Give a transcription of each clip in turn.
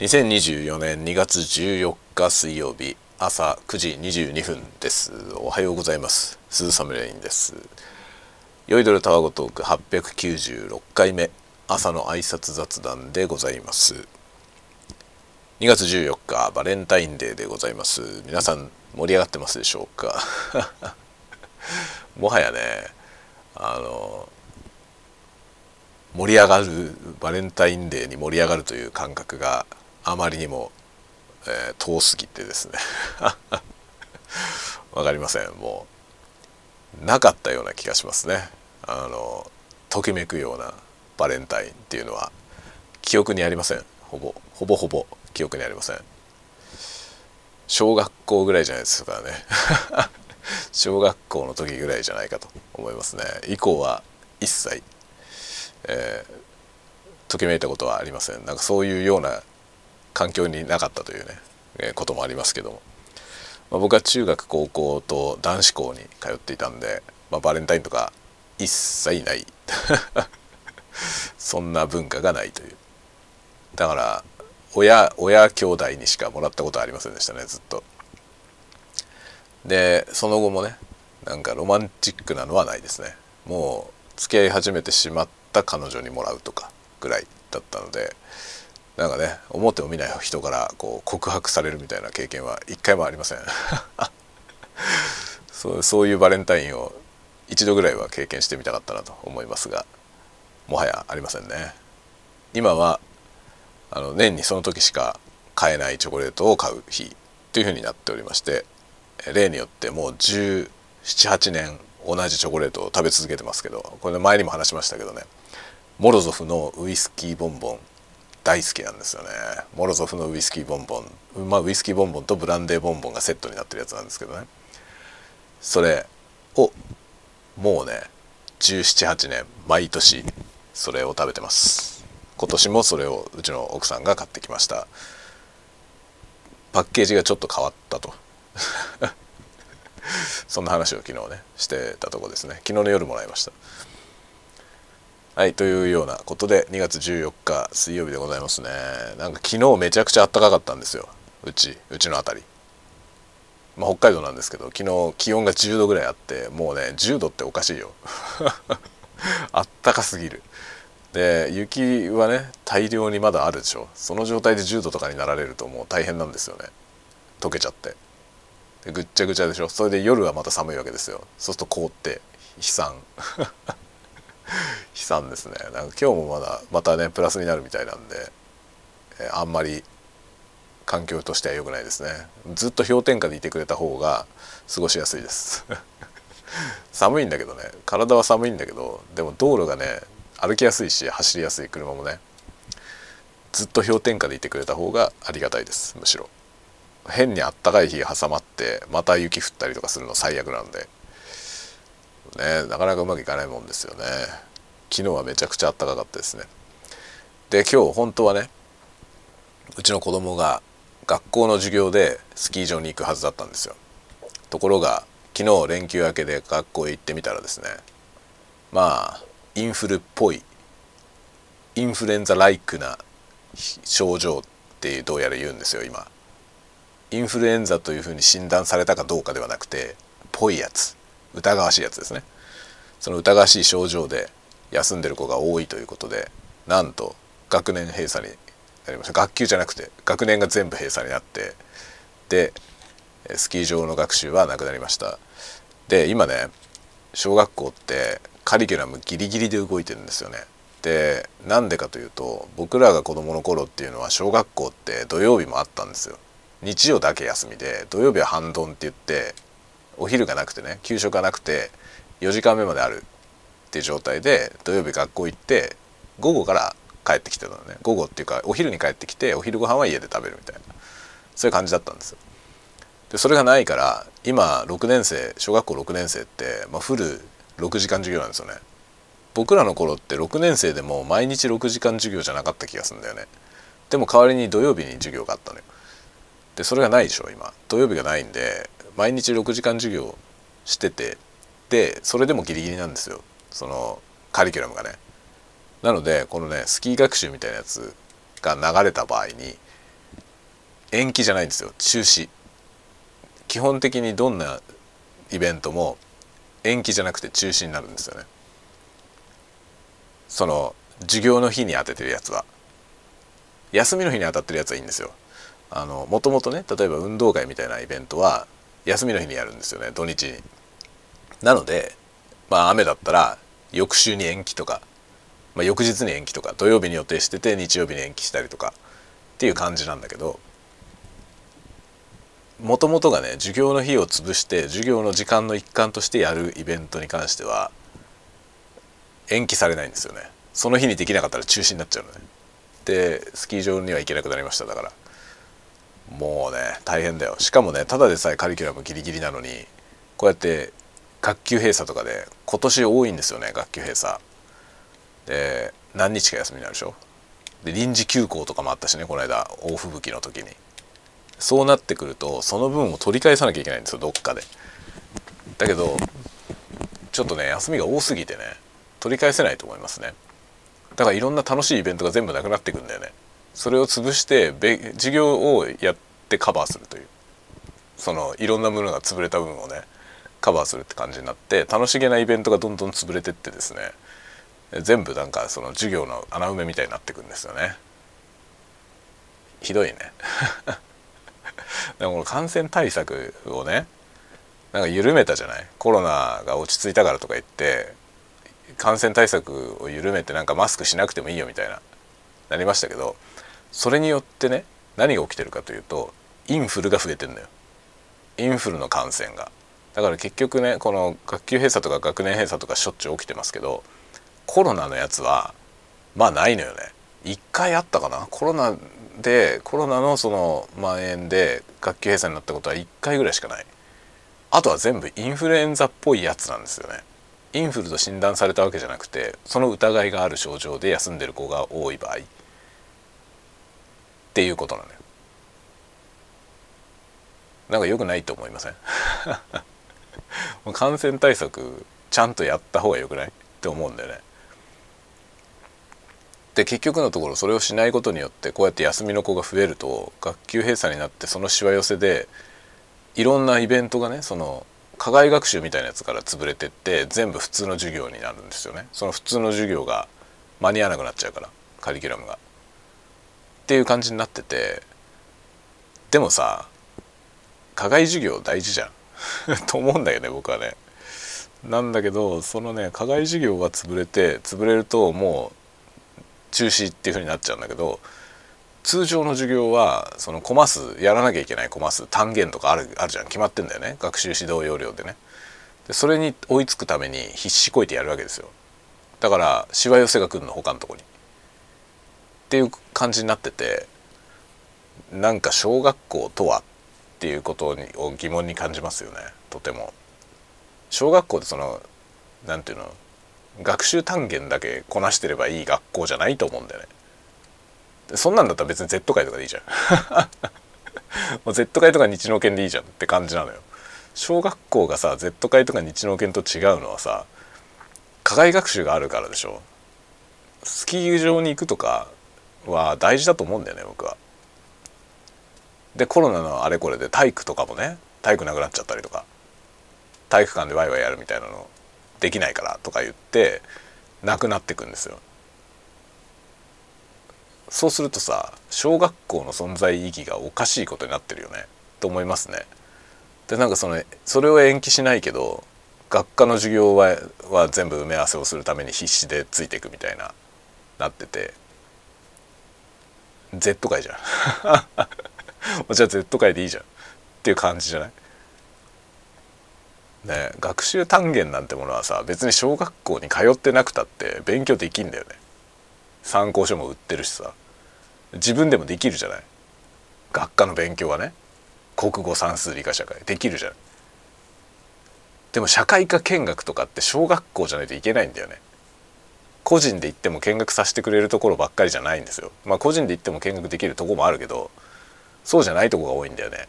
2024年2月14日水曜日朝9時22分です。おはようございます。鈴雨レインです。酔いどるタワゴトーク896回目朝の挨拶雑談でございます。2月14日バレンタインデーでございます。皆さん盛り上がってますでしょうか？もはやねあの盛り上がるバレンタインデーに盛り上がるという感覚があまりにも、えー、遠すぎてですね。わかりません。もうなかったような気がしますね。あのときめくようなバレンタインっていうのは記憶にありません。ほぼほぼほぼ記憶にありません。小学校ぐらいじゃないですかね。小学校の時ぐらいじゃないかと思いますね。以降は一切、えー、ときめいたことはありません。なんかそういうような環境になかったというね、えー、こともありますけども、まあ、僕は中学高校と男子校に通っていたんで、まあ、バレンタインとか一切ない。そんな文化がないという。だから親親兄弟にしかもらったことはありませんでしたねずっと。でその後もねなんかロマンチックなのはないですね。もう付き合い始めてしまった彼女にもらうとかぐらいだったのでなんかね思ってもみない人からこう告白されるみたいな経験は一回もありません。そうそういうバレンタインを一度ぐらいは経験してみたかったなと思いますがもはやありませんね。今はあの年にその時しか買えないチョコレートを買う日というふうになっておりまして例によってもう1718年同じチョコレートを食べ続けてますけどこれ前にも話しましたけどねモロゾフのウイスキーボンボン大好きなんですよね。モロゾフのウイスキーボンボン。まあウイスキーボンボンとブランデーボンボンがセットになってるやつなんですけどね。それをもうね1718年毎年それを食べてます。今年もそれをうちの奥さんが買ってきました。パッケージがちょっと変わったと。そんな話を昨日ねしてたとこですね。昨日の夜もらいました。はいというようなことで2月14日水曜日でございますね。なんか昨日めちゃくちゃ暖かかったんですよ。うちうちの辺り。まあ、北海道なんですけど昨日気温が10度ぐらいあってもうね10度っておかしいよ。あったかすぎる。で雪はね大量にまだあるでしょ。その状態で10度とかになられるともう大変なんですよね。溶けちゃって。でぐっちゃぐちゃでしょ。それで夜はまた寒いわけですよ。そうすると凍って悲惨。悲惨ですね。なんか今日もまだまたねプラスになるみたいなんで、え、あんまり環境としては良くないですね。ずっと氷点下でいてくれた方が過ごしやすいです。寒いんだけどね。体は寒いんだけどでも道路がね歩きやすいし走りやすい車もねずっと氷点下でいてくれた方がありがたいです。むしろ。変にあったかい日が挟まってまた雪降ったりとかするの最悪なんで。ねなかなかうまくいかないもんですよね。昨日はめちゃくちゃあったかかったですね。で今日本当はねうちの子供が学校の授業でスキー場に行くはずだったんですよ。ところが昨日連休明けで学校へ行ってみたらですねまあインフルっぽいインフルエンザライクな症状ってどうやら言うんですよ今。インフルエンザというふうに診断されたかどうかではなくてぽいやつ。疑わしいやつですね。その疑わしい症状で休んでる子が多いということでなんと学年閉鎖になりました。学級じゃなくて学年が全部閉鎖になってでスキー場の学習はなくなりました。で今ね小学校ってカリキュラムギリギリで動いてるんですよね。でなんでかというと僕らが子どもの頃っていうのは小学校って土曜日もあったんですよ。日曜だけ休みで土曜日は半ドンって言ってお昼がなくてね給食がなくて4時間目まである。っていう状態で土曜日学校行って午後から帰ってきてたのね。午後っていうかお昼に帰ってきてお昼ご飯は家で食べるみたいな。そういう感じだったんですよ。でそれがないから今6年生小学校6年生って、まあ、フル6時間授業なんですよね。僕らの頃って6年生でも毎日6時間授業じゃなかった気がするんだよね。でも代わりに土曜日に授業があったのよ。でそれがないでしょ今。土曜日がないんで毎日6時間授業しててでそれでもギリギリなんですよ。そのカリキュラムがね。なのでこのねスキー学習みたいなやつが流れた場合に延期じゃないんですよ。中止。基本的にどんなイベントも延期じゃなくて中止になるんですよね。その授業の日に当ててるやつは。休みの日に当たってるやつはいいんですよ。あのもともとね例えば運動会みたいなイベントは休みの日にやるんですよね土日に。なのでまあ雨だったら翌週に延期とか、まあ、翌日に延期とか土曜日に予定してて日曜日に延期したりとかっていう感じなんだけどもともとがね授業の日を潰して授業の時間の一環としてやるイベントに関しては延期されないんですよね。その日にできなかったら中止になっちゃうのね。でスキー場には行けなくなりましただから。もうね大変だよ。しかもねただでさえカリキュラムギリギリなのにこうやって学級閉鎖とかで今年多いんですよね学級閉鎖。で何日か休みになるでしょ？で臨時休校とかもあったしねこの間大吹雪の時に。そうなってくるとその分を取り返さなきゃいけないんですよどっかで。だけどちょっとね休みが多すぎてね取り返せないと思いますね。だからいろんな楽しいイベントが全部なくなってくんだよね。それを潰して授業をやってカバーするという。そのいろんなものが潰れた分をね。カバーするって感じになって楽しげなイベントがどんどん潰れてってですね。全部なんかその授業の穴埋めみたいになってくんですよね。ひどいね。でも感染対策をねなんか緩めたじゃない？コロナが落ち着いたからとか言って感染対策を緩めてなんかマスクしなくてもいいよみたいななりましたけどそれによってね何が起きてるかというとインフルが増えてんだよ。インフルの感染が。だから結局ねこの学級閉鎖とか学年閉鎖とかしょっちゅう起きてますけどコロナのやつはまあないのよね。一回あったかな？コロナでコロナのその蔓延で学級閉鎖になったことは1回ぐらいしかない。あとは全部インフルエンザっぽいやつなんですよね。インフルと診断されたわけじゃなくてその疑いがある症状で休んでる子が多い場合。っていうことなのよ。なんか良くないと思いません？感染対策ちゃんとやった方が良くない？って思うんだよね。で結局のところそれをしないことによってこうやって休みの子が増えると学級閉鎖になってそのしわ寄せでいろんなイベントがねその課外学習みたいなやつから潰れてって全部普通の授業になるんですよね。その普通の授業が間に合わなくなっちゃうからカリキュラムが。っていう感じになっててでもさ課外授業大事じゃん。と思うんだよね僕はね。なんだけどそのね課外授業が潰れて潰れるともう中止っていう風になっちゃうんだけど通常の授業はそのコマ数やらなきゃいけないコマ数単元とかあるあるじゃん。決まってんだよね。学習指導要領でね。でそれに追いつくために必死こいてやるわけですよ。だからしわ寄せが来るの他のとこに。っていう感じになっててなんか小学校とはっていうことを疑問に感じますよね。とても。小学校でその何ていうの学習単元だけこなしてればいい学校じゃないと思うんだよね。そんなんだったら別に Z 会とかでいいじゃん。もう Z 会とか日農研でいいじゃんって感じなのよ。小学校がさ Z 会とか日農研と違うのはさ課外学習があるからでしょ。スキー場に行くとかは大事だと思うんだよね僕は。でコロナのあれこれで体育とかもね体育なくなっちゃったりとか体育館でワイワイやるみたいなのできないからとか言ってなくなってくんですよ。そうするとさ小学校の存在意義がおかしいことになってるよねと思いますね。でなんかそのそれを延期しないけど学科の授業はは全部埋め合わせをするために必死でついていくみたいななってて。Z 界じゃん。じゃあ Z 界でいいじゃんっていう感じじゃない？ね学習単元なんてものはさ別に小学校に通ってなくたって勉強できんだよね。参考書も売ってるしさ。自分でもできるじゃない？学科の勉強はね。国語算数理科社会。できるじゃん。でも社会科見学とかって小学校じゃないといけないんだよね。個人で行っても見学させてくれるところばっかりじゃないんですよ。まあ個人で行っても見学できるとこもあるけどそうじゃないとこが多いんだよね。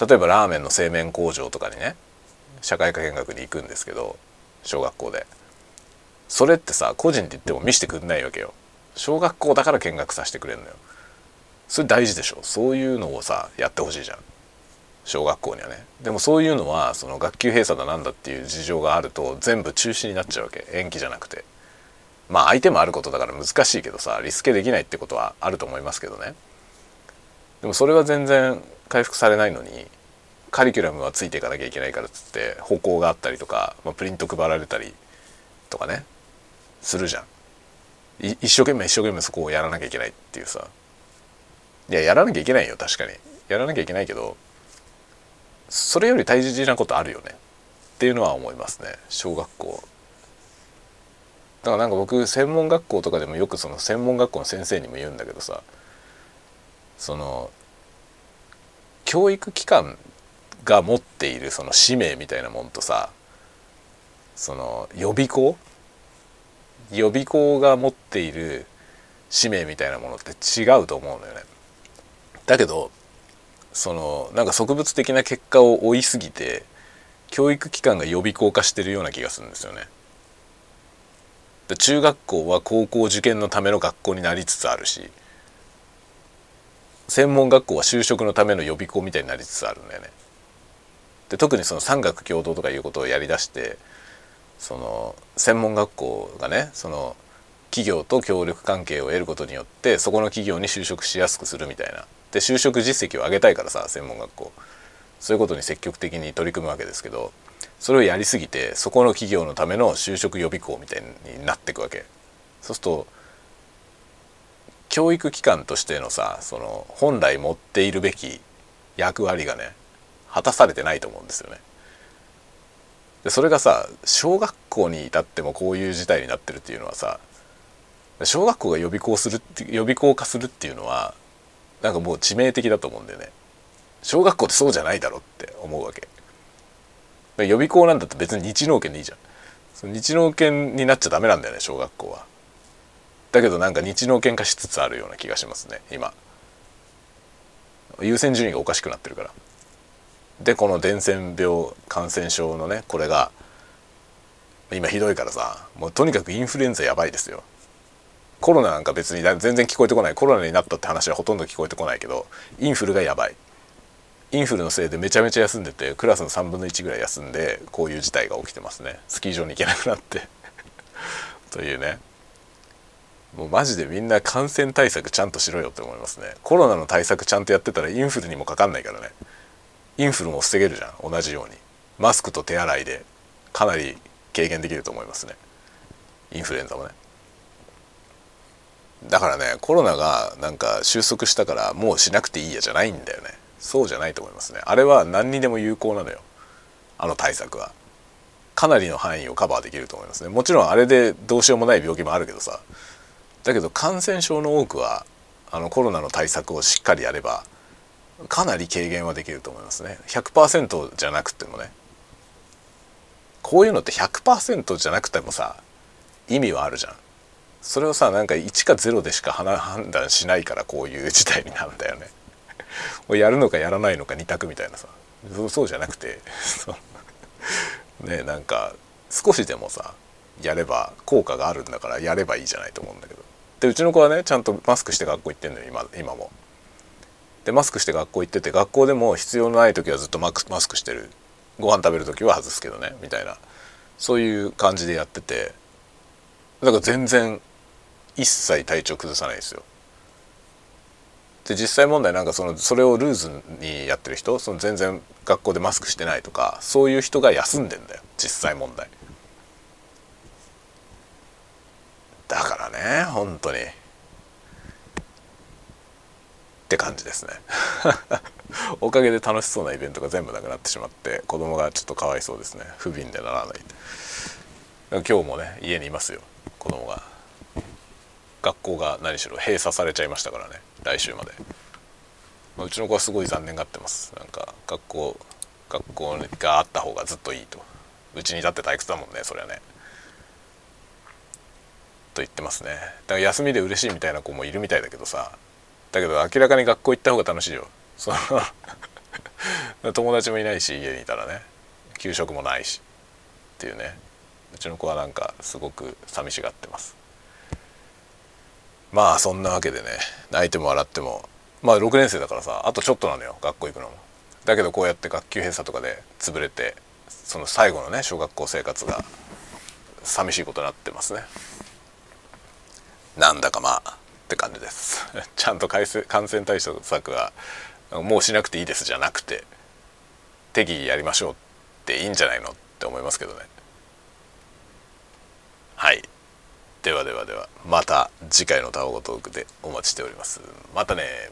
例えばラーメンの製麺工場とかにね社会科見学に行くんですけど小学校で。それってさ個人で言っても見せてくんないわけよ。小学校だから見学させてくれるのよ。それ大事でしょ。そういうのをさやってほしいじゃん。小学校にはね。でもそういうのはその学級閉鎖だなんだっていう事情があると全部中止になっちゃうわけ。延期じゃなくて。まあ相手もあることだから難しいけどさリスケできないってことはあると思いますけどね。でもそれは全然回復されないのにカリキュラムはついていかなきゃいけないからっつって歩行があったりとか、まあ、プリント配られたりとかねするじゃん。一生懸命一生懸命そこをやらなきゃいけないっていうさ。いややらなきゃいけないよ確かに。やらなきゃいけないけどそれより大事なことあるよね。っていうのは思いますね小学校。だからなんか僕専門学校とかでもよくその専門学校の先生にも言うんだけどさその教育機関が持っているその使命みたいなもんとさその予備校？予備校が持っている使命みたいなものって違うと思うのよね。だけどそのなんか植物的な結果を追いすぎて教育機関が予備校化してるような気がするんですよね。で中学校は高校受験のための学校になりつつあるし専門学校は就職のための予備校みたいになりつつあるんだよね。で特にその産学共同とかいうことをやりだしてその専門学校がねその企業と協力関係を得ることによってそこの企業に就職しやすくするみたいな。で就職実績を上げたいからさ専門学校。そういうことに積極的に取り組むわけですけどそれをやりすぎてそこの企業のための就職予備校みたいになっていくわけ。そうすると教育機関としてのさその本来持っているべき役割がね果たされてないと思うんですよね。でそれがさ小学校に至ってもこういう事態になってるっていうのはさ小学校が予備校するって予備校化するっていうのはなんかもう致命的だと思うんだよね。小学校ってそうじゃないだろって思うわけ。予備校なんだって別に日農研でいいじゃん。その日農研になっちゃダメなんだよね小学校は。だけどなんか日農研化しつつあるような気がしますね今。優先順位がおかしくなってるから。でこの伝染病感染症のねこれが今ひどいからさもうとにかくインフルエンザやばいですよ。コロナなんか別に全然聞こえてこない。コロナになったって話はほとんど聞こえてこないけどインフルがやばい。インフルのせいでめちゃめちゃ休んでてクラスの3分の1ぐらい休んでこういう事態が起きてますね。スキー場に行けなくなって。というね。もうマジでみんな感染対策ちゃんとしろよって思いますね。コロナの対策ちゃんとやってたらインフルにもかかんないからね。インフルも防げるじゃん同じように。マスクと手洗いでかなり軽減できると思いますね。インフルエンザもね。だからねコロナがなんか収束したからもうしなくていいやじゃないんだよね。そうじゃないと思いますね。あれは何にでも有効なのよ。あの対策は。かなりの範囲をカバーできると思いますね。もちろんあれでどうしようもない病気もあるけどさ。だけど感染症の多くはあのコロナの対策をしっかりやればかなり軽減はできると思いますね。100%じゃなくてもね。こういうのって100%じゃなくてもさ意味はあるじゃん。それをさなんか1か0でしか判断しないからこういう事態になるんだよね。やるのかやらないのか2択みたいなさ。そうじゃなくてねなんか少しでもさやれば効果があるんだからやればいいじゃないと思うんだけど。でうちの子はねちゃんとマスクして学校行ってんのよ今今も。でマスクして学校行ってて学校でも必要のない時はずっとマスクしてるご飯食べる時は外すけどねみたいなそういう感じでやっててだから全然一切体調崩さないですよ。で実際問題なんかそのそれをルーズにやってる人その全然学校でマスクしてないとかそういう人が休んでんだよ実際問題。だからね本当に。って感じですね。おかげで楽しそうなイベントが全部なくなってしまって子供がちょっとかわいそうですね。不憫でならない。今日もね家にいますよ。子供が。学校が何しろ閉鎖されちゃいましたからね。来週まで、ま、うちの子はすごい残念がってます。なんか学校学校があった方がずっといいと。うちにだって退屈だもんねそれはね。と言ってますね。だから休みで嬉しいみたいな子もいるみたいだけどさ。だけど明らかに学校行った方が楽しいよ。その 友達もいないし家にいたらね。給食もないし。っていうね。うちの子はなんかすごく寂しがってます。まあそんなわけでね。泣いても笑っても。まあ6年生だからさ。あとちょっとなのよ。学校行くのも。だけどこうやって学級閉鎖とかで潰れてその最後のね小学校生活が寂しいことになってますね。なんだかまあって感じです。ちゃんと感染対策はもうしなくていいですじゃなくて適宜やりましょうっていいんじゃないのって思いますけどね。はい。ではではではまた次回のタワゴトークでお待ちしております。またね